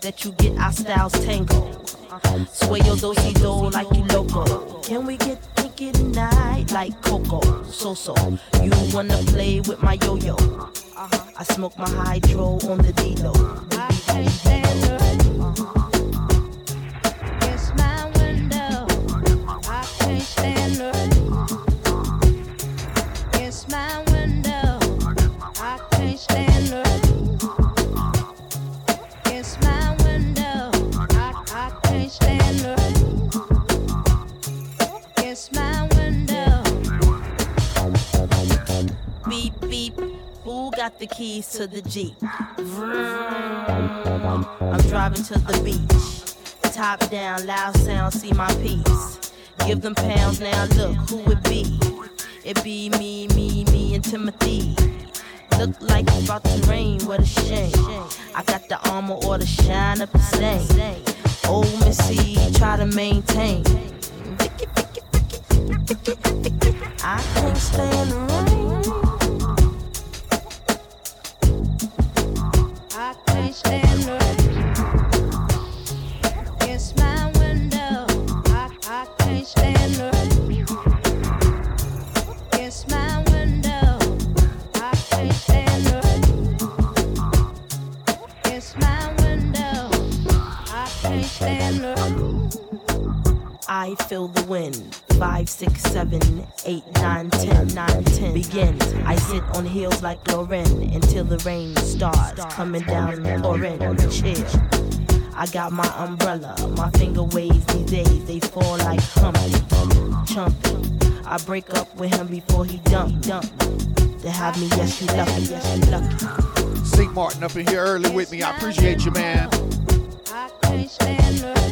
that you get our styles tangled. Sway your do do like you loco. Can we get kinky tonight like Coco? So so, you wanna play with my yo yo? I smoke my hydro on the D-Lo. the keys to the Jeep. I'm driving to the beach. Top down, loud sound, see my piece. Give them pounds now, look who it be. It be me, me, me, and Timothy. Look like it's about to rain, what a shame. I got the armor or the shine up the stain. Old Missy, try to maintain. I can't stand the rain. I feel the wind. Five, six, seven, eight, nine, ten, nine, ten. Begin. I sit on heels like Lauren until the rain starts coming down, pouring on the chair. I got my umbrella, my finger waves these days, they fall like Humpty, Chumpy. I break up with him before he dump, dump. To have me, yes, you lucky, yes, you lucky. St. Martin up in here early with me, I appreciate you, man. I can't stand the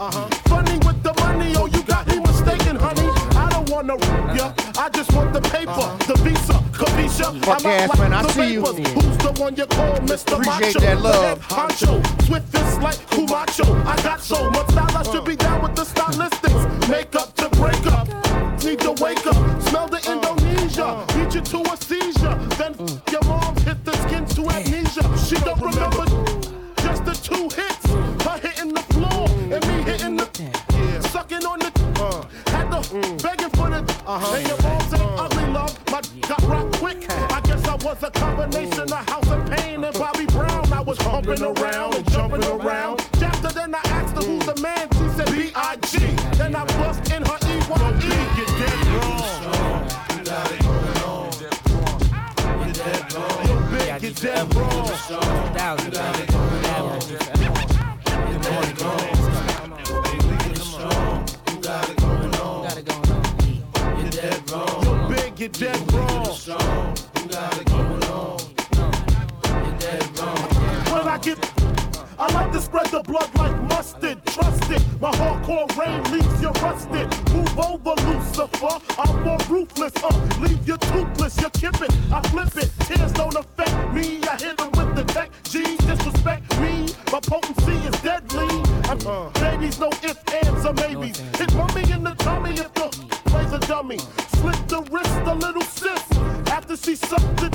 act funny with the money. Oh, you got me mistaken, honey. I don't wanna ya. I just want the paper, uh-huh. the visa, Kavisha. Fuck ass, man, I see you. Who's the one you call Mr. Appreciate Macho? that love. Honcho, swift is like Kumacho. I got so much style, I should be down with the stylistics. Makeup to break up. Need to wake up, smell the uh. Indonesia, beat you to a seizure. Then uh. your mom hit the skin to amnesia. She don't remember just the two hits. For the and your mom's ain't ugly love. My got rock quick. I guess I was a combination of House of Pain and Bobby Brown. I was humping around and jumping around. After then I asked her who's the man. She said B.I.G. Then I bust in her E.Y.E. Get dead wrong. You got it going on. You're dead wrong. Yo, big, get dead wrong. Get dead wrong. When I get, I like to spread the blood like mustard. Trust it, my hardcore rain leaves you rusted. Move over, Lucifer. I'm more ruthless. Uh, leave you toothless. you're it, I flip it. Tears don't affect me. I hit 'em with the tech. G disrespect me. My potency is deadly. I'm babies, no ifs, ands, or maybes. Hit mommy in the tummy if the plays a dummy. Slit the wrist, a little sis. After she sucked it,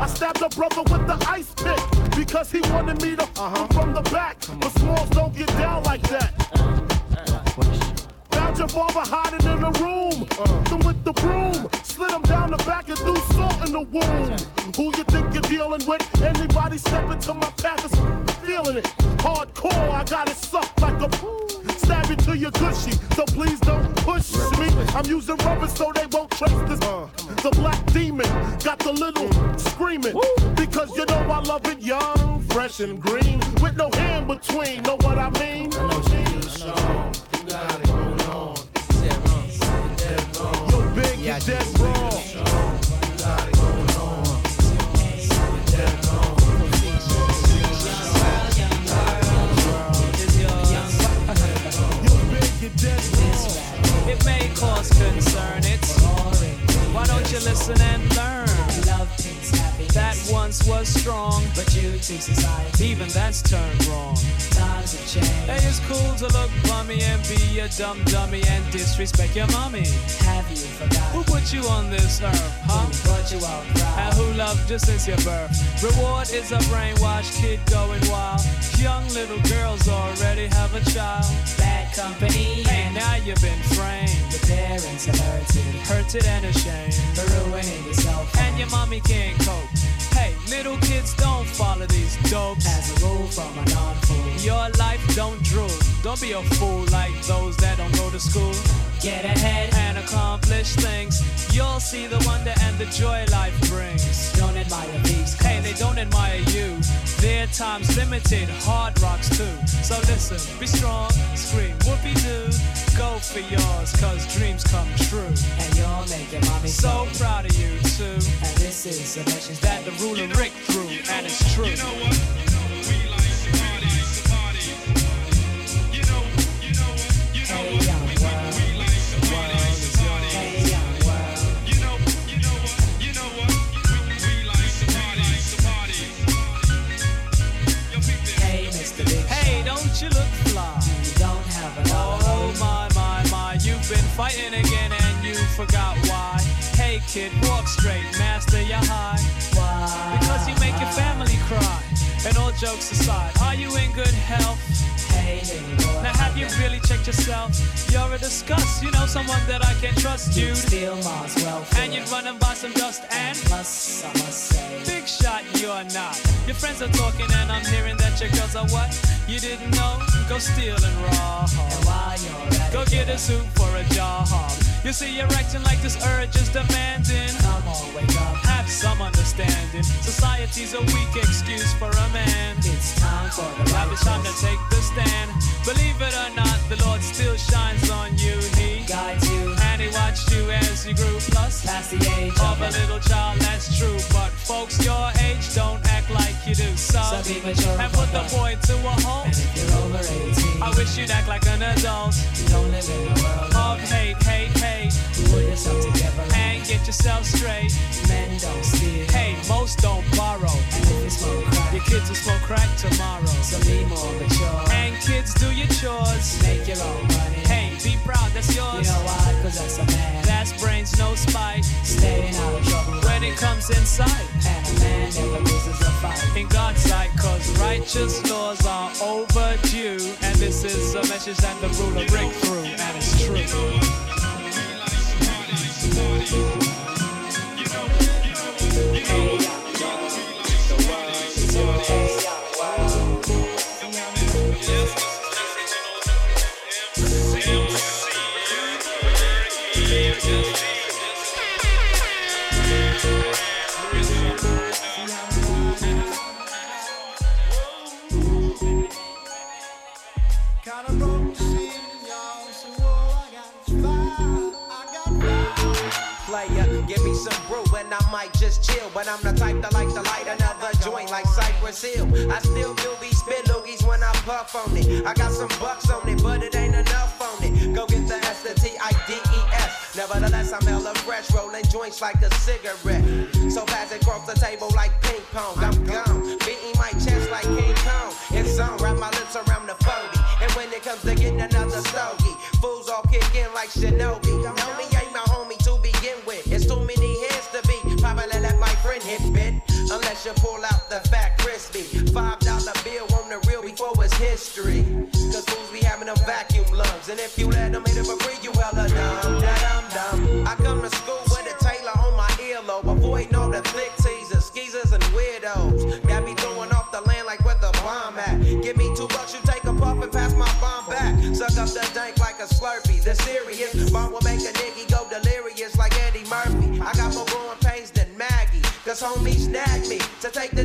I stabbed her brother with the ice pick because he wanted me to uh-huh. from the back. But smalls don't get down like that. Found your father hiding in a room. Then with the broom, slid him down the back and threw salt in the wound. Who you think you're dealing with? Anybody step into my path is feeling it. Hardcore, I got it sucked like a stab it to your gushy. So please don't push me. I'm using rubber so they won't trace this. The black demon got the little screaming because you know I love it young, fresh and green with no hand between. Know what I mean? Yo, big, you dead wrong. Cause concern. It's why don't you listen and learn? That once was strong, But you to society, even that's turned wrong. times have changed. Hey, it's cool to look bummy and be a dumb dummy and disrespect your mommy. Have you forgotten Who put you on this earth, huh? who brought you out And who loved you since your birth? Reward is a brainwashed kid going wild. Young little girls already have a child. Bad company Hey, and now you've been framed, your parents have hurted hurted and ashamed. for ruining yourself. and your mommy can't cope. Hey, little kids don't follow these dopes. As a rule from a non-fool, Your life don't drool. Don't be a fool like those that don't go to school get ahead. and accomplish things. You'll see the wonder and the joy life brings. Don't admire these. Hey, they don't admire you. Their time's limited, hard rocks too. So listen, be strong, scream, whoopee doo. Go for yours, cause dreams come true. and you'll make your mommy So proud. proud of you too. And this is a message That the ruler Rick threw, and it's true. Hey kid, walk straight, master your high. Why? Because you make your family cry. And all jokes aside, are you in good health? Hey Now have you really checked yourself? You're a disgust, you know someone that I can trust you you. steal Mars welfare. And you'd run and buy some dust and Plus, I must say, Big shot, you're not. Your friends are talking, and I'm hearing that your girls are what? You didn't know? Go steal and rob. and while you're at Go it, get a suit for a job. You see, you're acting like this urge is demanding. Come on, wake up. Have some understanding. Society's a weak excuse for a man. It's time for the Now it's time to take the stand. Believe it or not, the Lord still shines on you. He Guide you he watched you as you grew. Plus, past the age of a little child, that's true. But folks your age don't act like you do. So, So be mature and put the boy to a And if you're over 18, I wish you'd act like an adult. you don't live in a world Of hate, hate, hate, Pull yourself together. and get yourself straight. Men don't steal. Hey, most don't borrow. And if you smoke crack, Your kids will smoke crack tomorrow. so be more mature. And kids, do your chores. Make your own money. Hey, be proud, that's yours. You know why? Cause that's a man. That's brains, no spite. Staying out of trouble. When it comes inside. And a man never loses a fight. in God's sight, cause righteous laws are overdue. And this is a message that the ruler breakthrough, and it's true. Just chill. But I'm the type that like to light another joint like Cypress Hill. I still do these spit loogies when I puff on it. I got some bucks on it, but it ain't enough on it. Go get the S, the T, I, D, E, S. Nevertheless, I'm hella fresh, rolling joints like a cigarette. So pass it across the table And if you let them hit it for free, you hella dumb. Da dum dum. I come to school with a Taylor on my earlobe. Avoiding all the flick teasers, skeezers, and weirdos. Got me throwing off the land like where the bomb at. Give me two bucks, you take a puff and pass my bomb back. Suck up the dank like a slurpee. The serious bomb will make a nigga go delirious like Eddie Murphy. I got more growing pains than Maggie. Cause homies snagged me to take the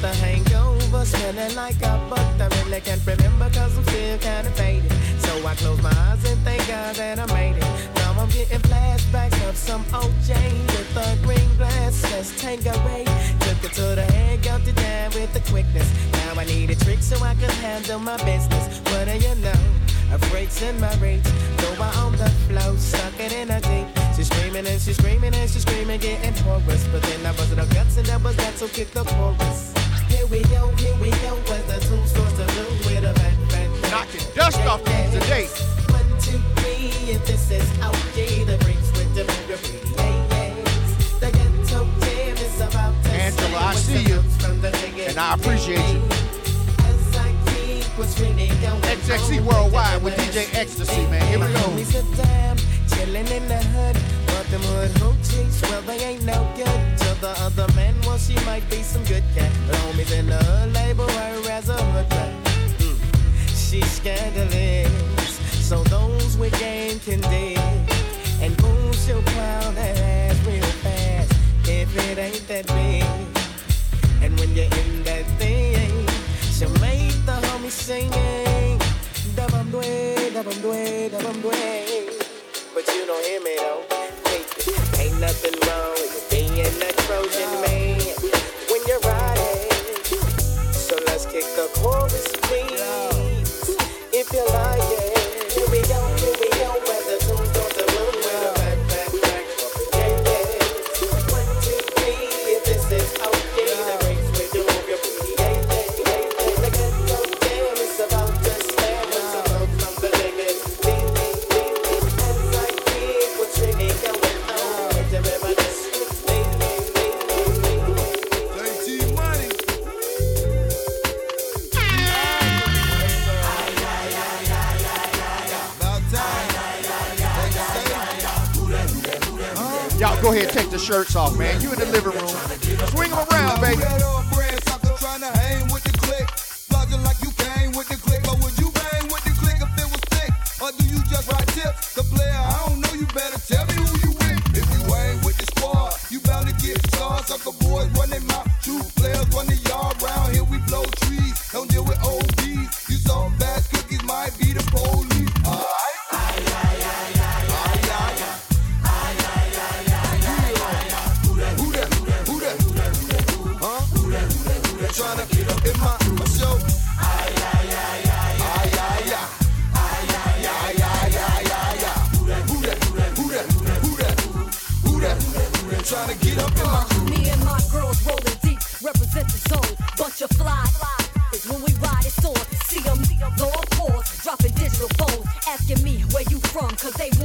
with a hangover, smelling like a butt. I really can't remember cause I'm still kinda faded. So I close my eyes and thank God that I made it. Now I'm getting flashbacks of some OJ with a green glass. A away. Took it to the head, got it down with the quickness. Now I need a trick so I can handle my business. What do you know? A freaks in my rates. Go out on the floor, suck it in a deep. She's screaming and she's screaming and she's screaming, getting hoarse. But then I busted her guts and that was that, so kick the chorus. We go, here we go, the two to with a bad, bad. Knocking dust off these today. One, two, three, if this is the breaks with the Angela, I see you. And I appreciate you. XXC Worldwide with DJ Ecstasy, man. Here we go. Them hood hoochies, well, they ain't no good. To the other men, well, she might be some good cat. Homies in the hood label her as a hood rat. Mm. She's scandalous, so those with game can dig. And boom, she'll plow that ass real fast if it ain't that big. And when you're in shirts off, man. You cause they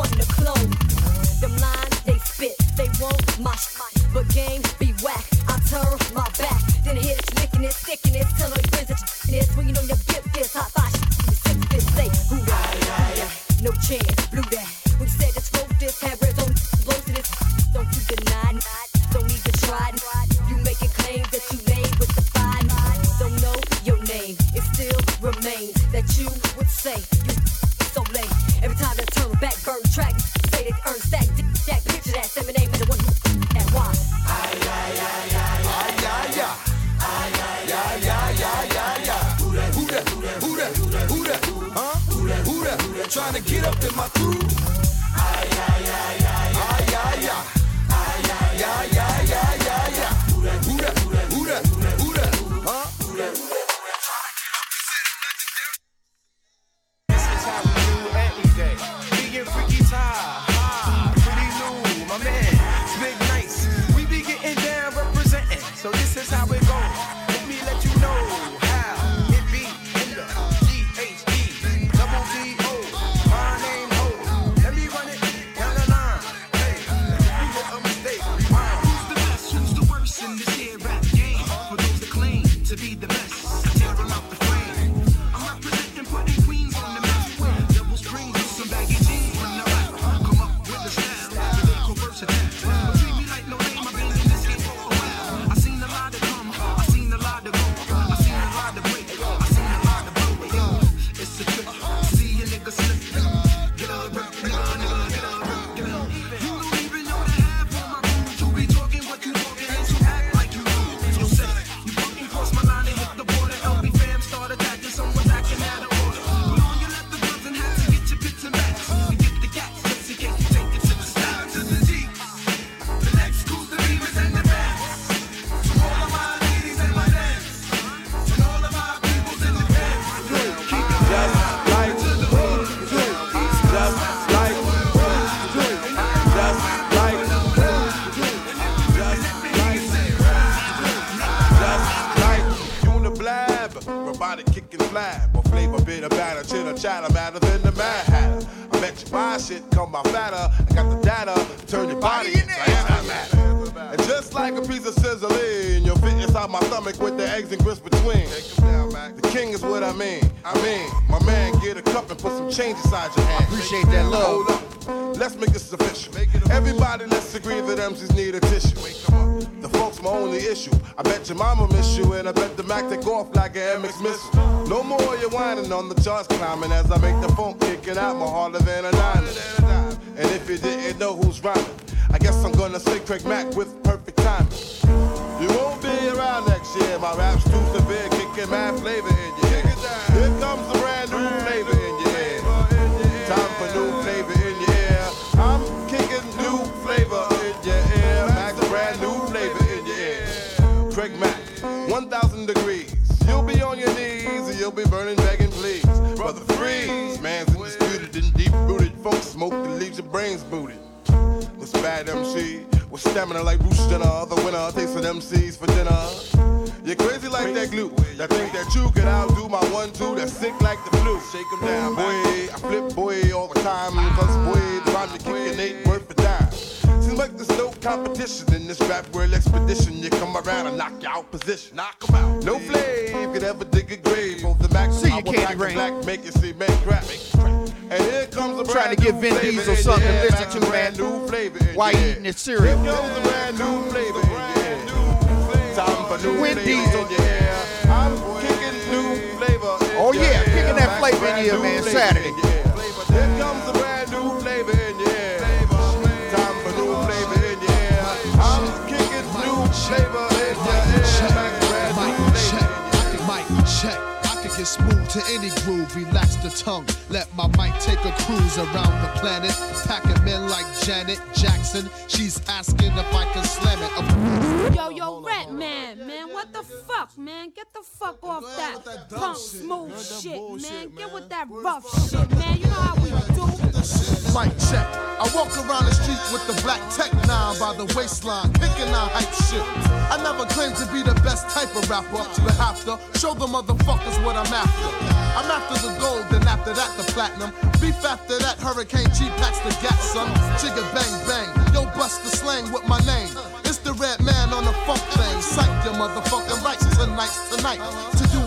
charts climbing as I think that you could outdo my one, two that's sick like the flu. Shake them down, boy. I flip, boy, all the time. Cause, boy, the rhyme to kick an worth a dime. Seems like there's no competition in this rap world expedition. You come around and knock you out position. Knock 'em out. No flame could ever dig a grave on the back. See you, Candy Black, make it see, make crap. And here comes a Trying to give Vin Diesel something to listen to, man. New flavor Why yeah. eating his cereal? Here comes a brand new flavor. Brand new flavor. Time for new Vin Diesel. Yeah. Flavor video, man, Saturday. can smooth to any groove. Relax the tongue, let my mic take a cruise around the planet. Packing men like Janet Jackson, she's asking if I can slam it. Yo, yo, Rat Man, man, what the fuck, man? Get the fuck off that, that punk shit. smooth shit, shit, man. Get with that rough shit, man. You know how we do. Light check. I walk around the streets with the black tech now by the waistline, kicking out hype shit. I never claim to be the best type of rapper, but have to show the motherfuckers what I'm after. I'm after the gold, then after that the platinum. Beef after that, Hurricane G packs the gas, son. Jigga bang bang, yo bust the slang with my name. It's the red man on the funk thing. Psych your motherfucking rights tonight's tonight. tonight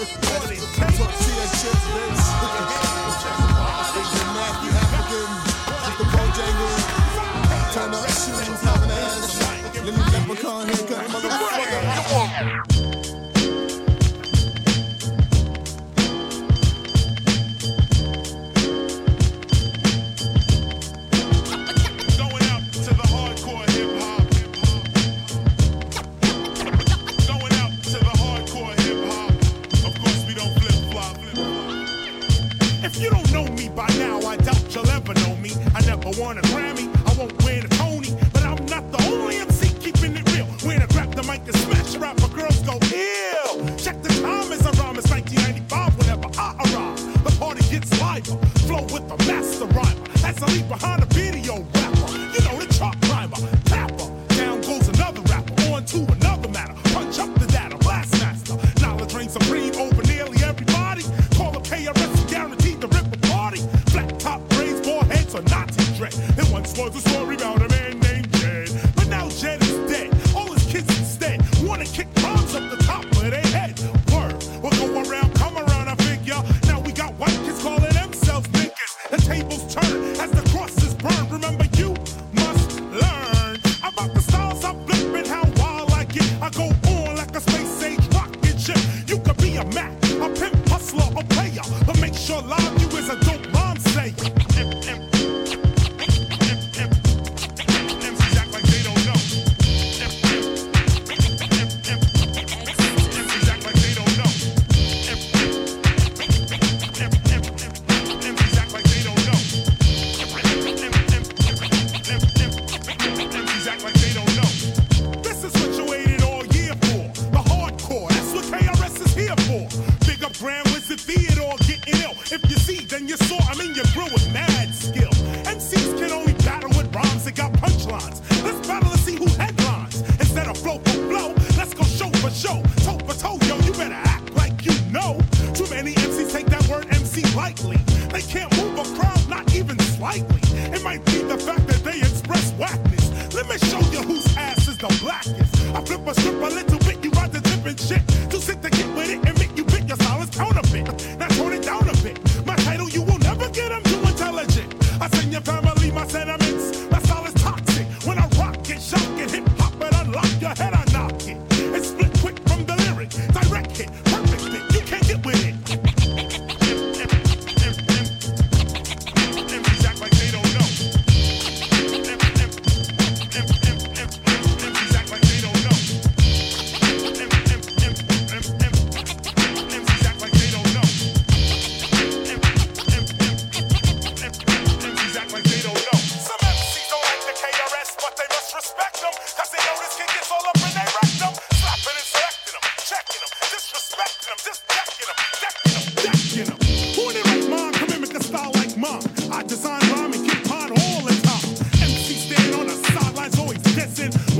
Tortilla chips, baby.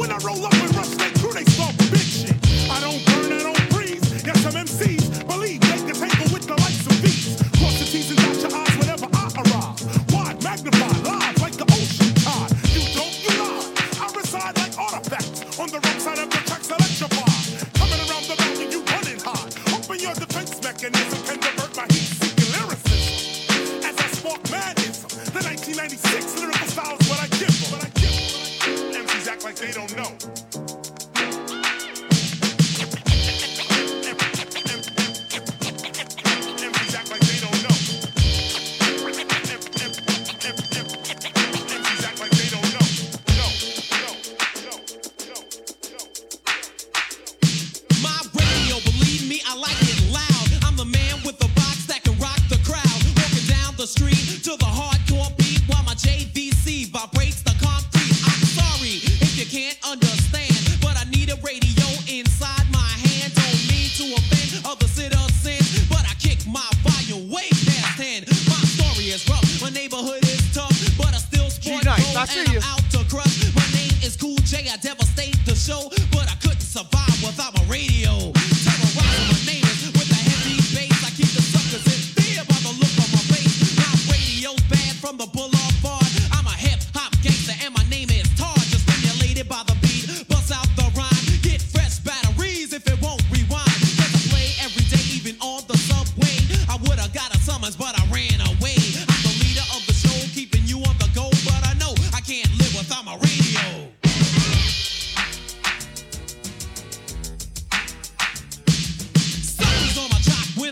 When I roll up with respect.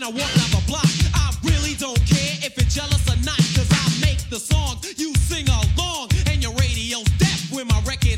I walk down the block. I really don't care if you're jealous or not, cause I make the songs, you sing along, and your radio's deaf when my record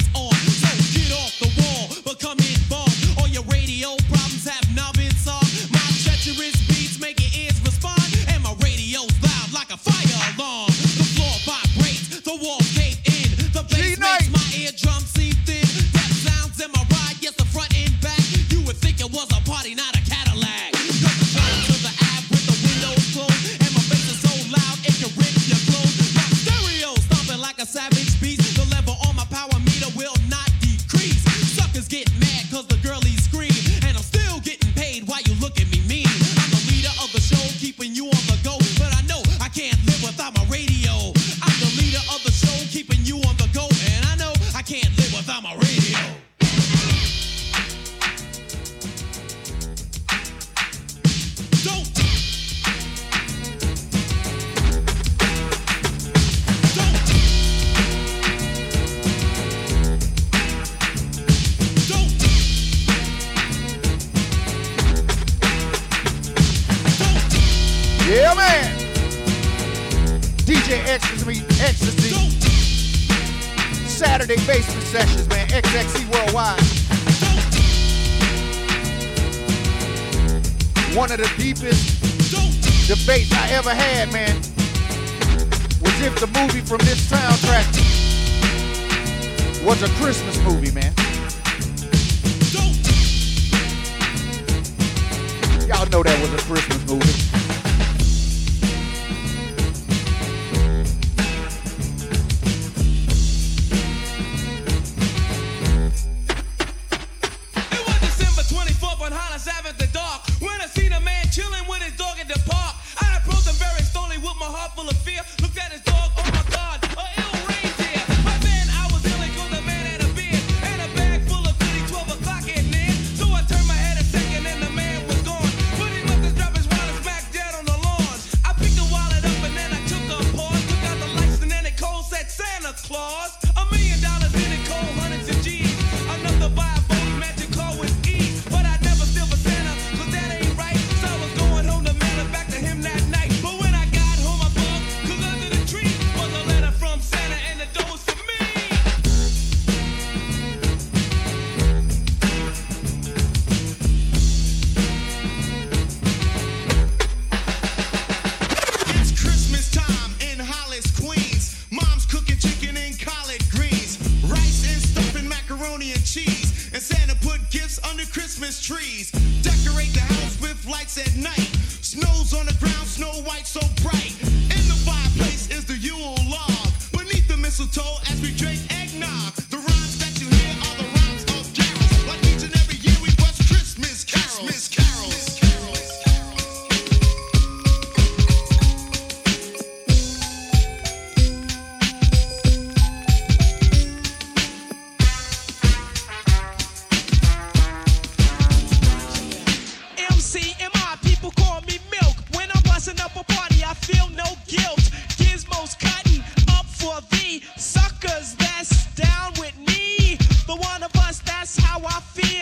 that's how I feel.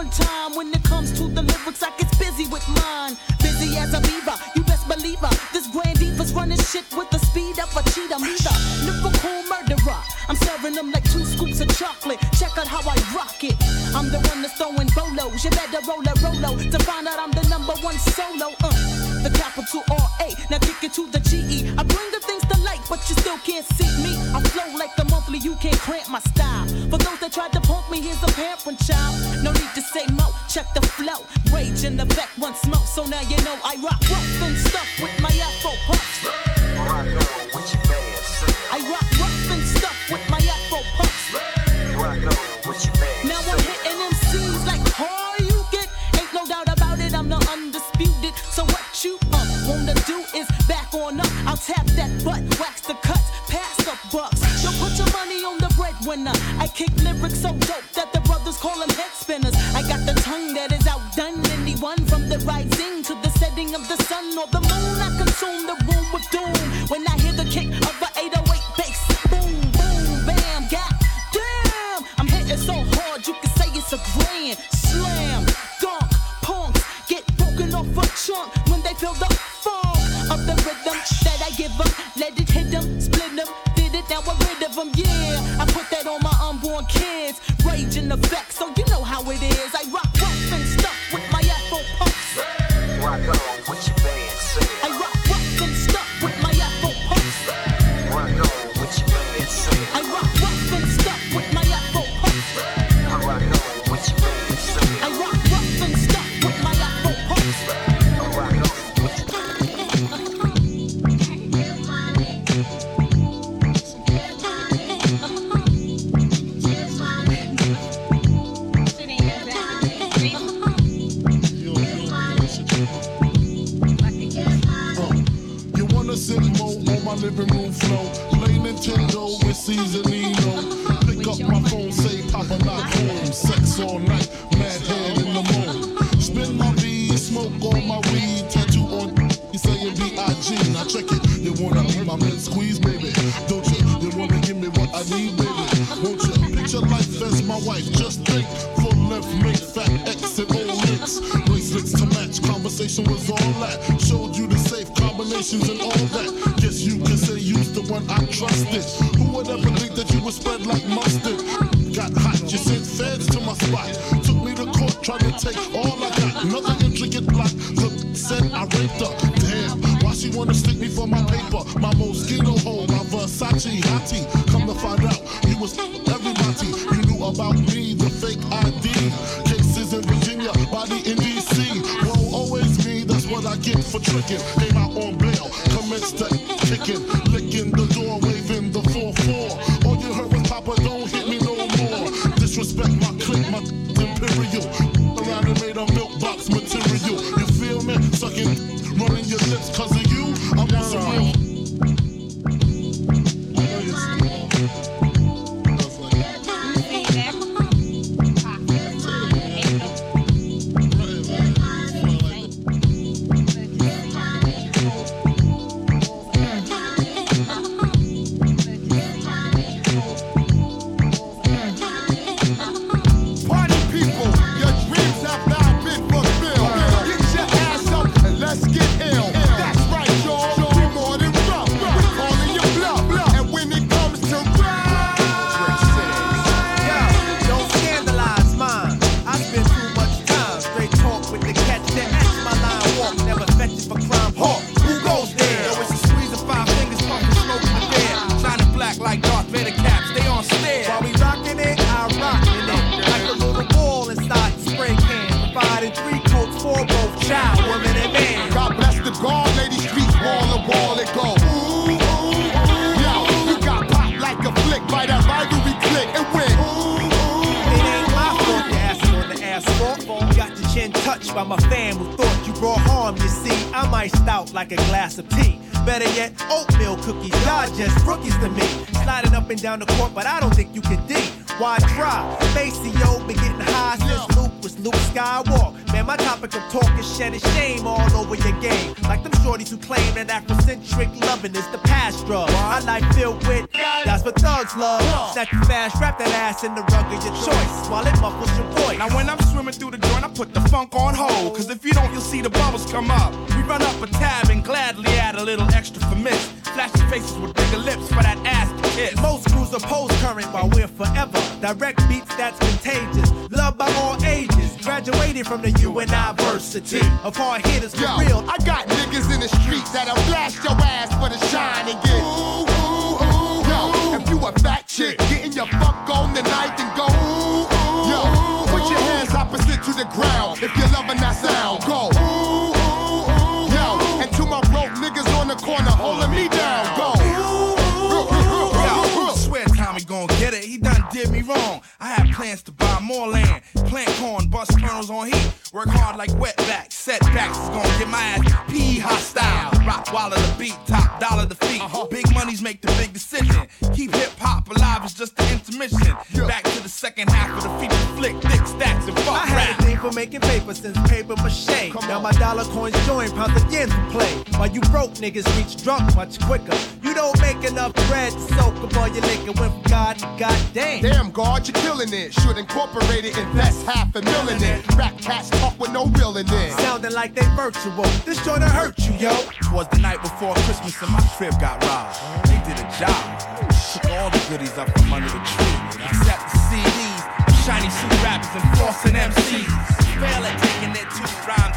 different time. When it comes to the lyrics, I get busy with mine. Busy as a beaver, you best believe her. This grand diva's running shit with the speed of a cheetah. Me the lyrical murderer. I'm serving them like two scoops of chocolate. Check out how I rock it. I'm the one that's throwing bolos. You better roll a rolo to find out I'm the number one solo. Uh, the capital R-A. Now kick it to the G-E. I bring the things to light, but you still can't see me. I flow like the monthly. You can't cramp my style. For those that tried to punk me, here's a parent child. No need to say mo, check the flow. Rage in the back once more, so now you know I rock rough and stuff with kick lyrics so dope. If you're loving that sound, go. Ooh, ooh, ooh, yo, and to my broke niggas on the corner holding me down, go. Yo, swear Tommy gon' get it. He done did me wrong. I had plans to buy more land, plant corn, bust kernels on heat. Work hard like wetbacks, setbacks is gonna get my ass pee hostile. Rock wall of the beat, top dollar the feet. Uh-huh. Big monies make the big decision. Keep hip hop alive is just the intermission. making paper since paper mache. Come now my dollar coins join pounds of yen play. While you broke niggas reach drunk much quicker. You don't make enough bread to soak up all your liquor With God, God damn. Damn, God, you're killing it. Should incorporate it, invest half a million in. Rap cats talk with no real in it. Sounding like they virtual. This joint hurt you, yo. Was the night before Christmas and my crib got robbed. They did a job. Took all the goodies up from under the tree. Except and flossing MCs. Fail at taking it to rhyme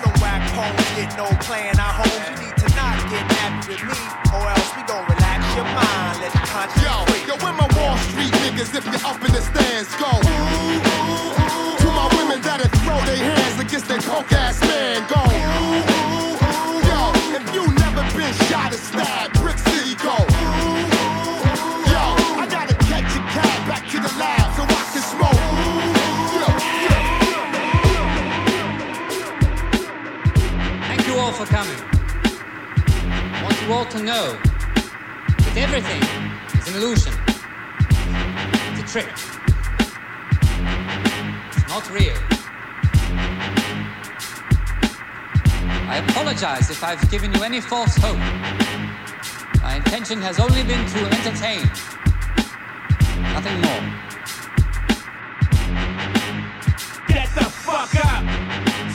the whack homes get no. You need to not get happy with me, or else we gon' relax your mind. Let Yo, yo, where my Wall Street niggas if you're up in the stands, go. Ooh, ooh, ooh, to my women that'll throw their hands against their coke ass man, go. you all to know that everything is an illusion. It's a trick. It's not real. I apologize if I've given you any false hope. My intention has only been to entertain, nothing more. Get the fuck up!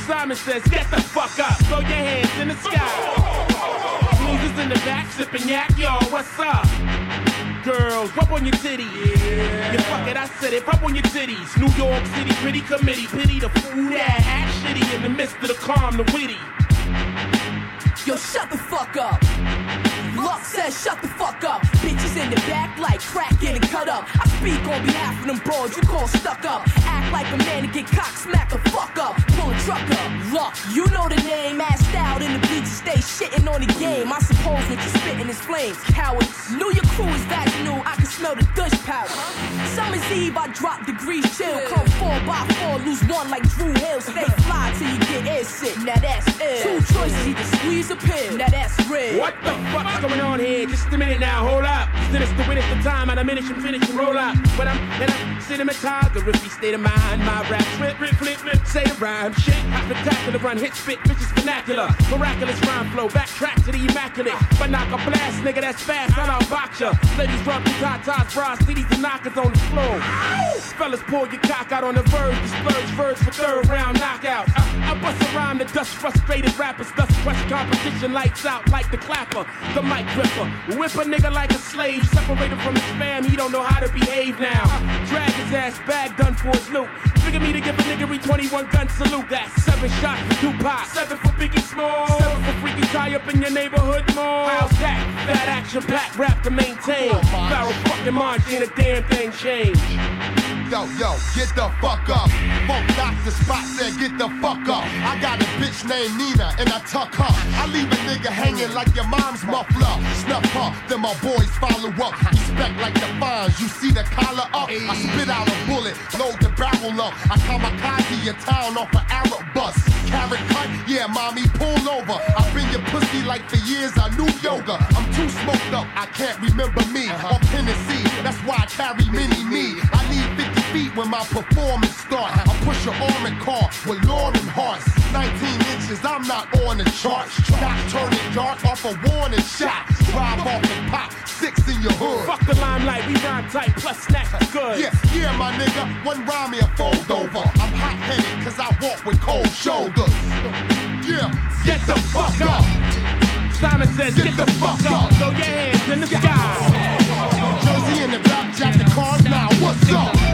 Simon says, get the fuck up! Throw your hands in the sky! Losers in the back sipping yak, yo, what's up? Girls, rub on your titties. Yeah. You fuck it, I said it, rub on your titties. New York City pretty committee, pity the fool that act shitty in the midst of the calm, the witty. Yo, shut the fuck up. Luck says shut the fuck up. Bitches in the back like crack getting cut up. I speak on behalf of them broads you call stuck up. Act like a man to get cock smack the fuck up. Pull a truck up. Luck, you know the name. Assed out in the bleachers, stay shitting on the game. I suppose what you spitting is flames. Cowards. Knew your crew is vaginal. I can smell the Dutch powder. Summer's Eve, I drop degrees chill. Come four by four, lose one like Drew Hill. Stay fly till you get air sick. Now that's ill. Two choices, either squeeze a pill. Now that's red. What the fuck's going on here? Just a minute now, hold up. Finish the win at the time, I diminish and finish and roll out. But I'm in a cinematography state of mind. My rap flip, rip, flip, flip, say a rhyme. Shit, I spectacular run, hit, spit, bitches vernacular. Miraculous rhyme flow, backtrack to the immaculate. But knock a blast, nigga, that's fast, I don't box ya. Ladies rub the tatas, bras, titties, and knockers on the floor. Fellas, pull your cock out on the verge, disperse verse for third round knockout. I, I bust a rhyme to dust frustrated rappers, thus crush competition, lights out like the clapper, the mic gripper. Whip a nigga like a slave, separated from his fam, he don't know how to behave now. Drag his ass back, done for his loot. Figure me to give a nigga 21 gun salute. That's seven shots for Tupac, seven for Biggie Small, seven for Freaky Tah up in your neighborhood mall. How's that? That action packed rap to maintain. Barrel fucking march, ain't a damn thing changed. Yo, yo, get the fuck up. Funk Dr. Spock said, get the fuck up. I got a bitch named Nina and I tuck her. I leave a nigga hanging like your mom's muffler. Snuff her, then my boys follow up. Respect like the fines, you see the collar up. I spit out a bullet, load the barrel up. I kamikaze your town off an Arab bus. Carrot cut, yeah, mommy, pull over. I've been your pussy like for years, I knew yoga. I'm too smoked up, I can't remember me. Uh-huh. Or Tennessee, that's why I carry mini me. I need 50 feet when my performance start. I push an armored car with Lauren Hearts. 19 inches, I'm not on the charts. Not turning dark off a warning shot. Drive off and pop, six in your hood. Fuck the limelight, we rhyme tight, plus snacks are good. Yeah, yeah, my nigga, one rhyme me a fold over. I'm hot headed cause I walk with cold shoulders. Yeah, get the fuck up. Simon says, get, the, fuck up. Throw your hands in the sky. Jersey in the rap jacket cars now, what's up?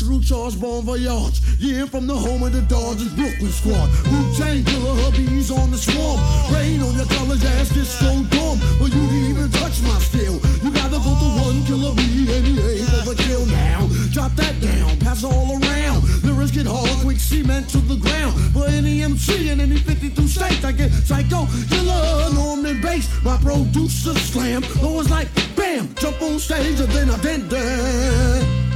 True charge, Bon Voyage. Yeah, from the home of the Dodgers, Brooklyn squad. Wu Tang killer, hubby's on the swamp. Rain on your college ass, this so dumb. But you didn't even touch my steel. You gotta go to one killer bee and he ain't overkill now. Drop that down, pass all around. Lyrics get hard, quick cement to the ground. For any MC in any 52 states, I get psycho killer, Norman Bates, My producer slam, lowers like bam. Jump on stage and then I bend down.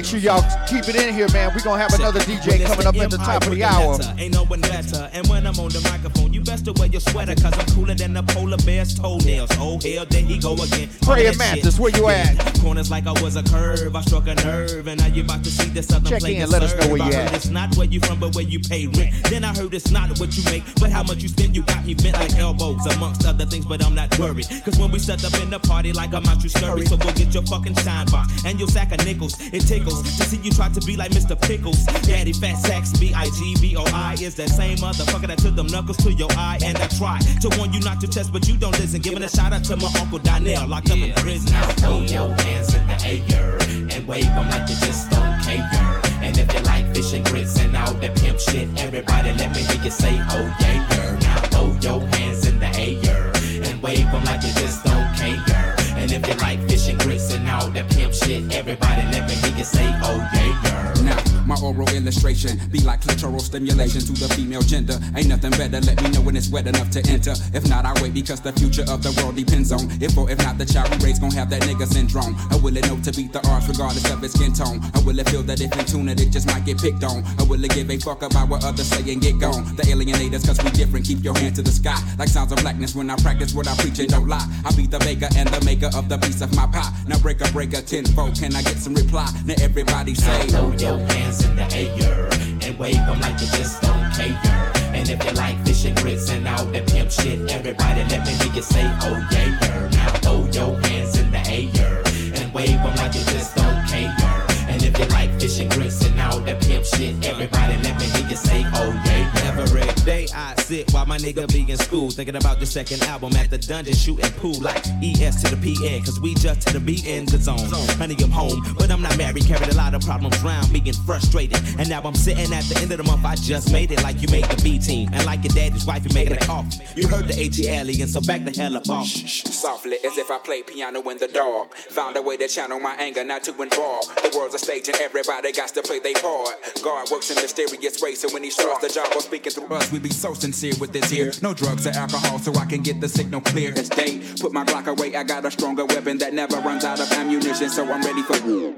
Make sure y'all keep it in here, man. We're gonna have another DJ coming up at the top of the hour. Ain't no one better. And when I'm on the microphone, you best to wear your sweater, cause I'm cooler than the polar bear's toenails. Oh hell, there he go again. Pray All and Mantis, where you at? Corners like I was a curve. I struck a nerve, and now you about to see the southern Check play in, and let us know where you heard at. It's not where you from, but where you pay rent. Then I heard it's not what you make, but how much you spend. You got me bent like elbows, amongst other things, but I'm not worried. Cause when we set up in the party, like I'm out, you scurry. So go get your fucking shine box and your sack of nickels. It tickles to see you try to be like Mr. Pickles. Daddy Fat Sacks, B I G B O I is that same motherfucker that took them knuckles to your eye. And I try to warn you not to test, but you don't listen. Giving a shout out to my uncle Donnell, locked up in prison. Now throw your hands in the air and wave them like you just don't care. And if you like fish and grits and all that pimp shit, everybody let me hear you say, oh yeah, yeah. Now throw your hands in the air and wave them like you just don't care. And if you like fish and grits and all that pimp shit, everybody let me hear you say, oh yeah, yeah. My oral illustration be like clitoral stimulation to the female gender. Ain't nothing better, let me know when it's wet enough to enter. If not, I wait because the future of the world depends on if or if not the child we raise gon' have that nigga syndrome. I will it know to beat the odds regardless of its skin tone? I will it feel that if in tune it, it just might get picked on? I will it give a fuck about what others say and get gone? The alienators, cause we different, keep your hand to the sky. Like sounds of blackness when I practice what I preach and don't lie. I be the baker and the maker of the piece of my pie. Now break a breaker tenfold, can I get some reply? Now everybody say, your hands in the air and wave them like you just don't care. And if you like fish and grits and all that pimp shit, everybody let me hear you say, oh yeah, yeah. Now throw your hands in the air and wave them like you just don't care. You like fish and grits and all that pimp shit, everybody let me hear you say, oh yeah. Every day I sit while my nigga be in school, thinking about the second album at the dungeon, shooting pool like ES to the PN, cause we just to the beat in the zone. Honey, I'm home, but I'm not married, carried a lot of problems round, being frustrated. And now I'm sitting at the end of the month, I just made it like you made the B team. And like your daddy's wife, you making a coffee. You heard the AT alien, so back the hell up off. Softly, as if I play piano in the dark. Found a way to channel my anger, not to involve. The world's a stage and everybody got to play their part. God works in mysterious ways, so when he starts the job of speaking through us, we be so sincere with this here. No drugs or alcohol, so I can get the signal clear as day. Put my Glock away, I got a stronger weapon that never runs out of ammunition, so I'm ready for war.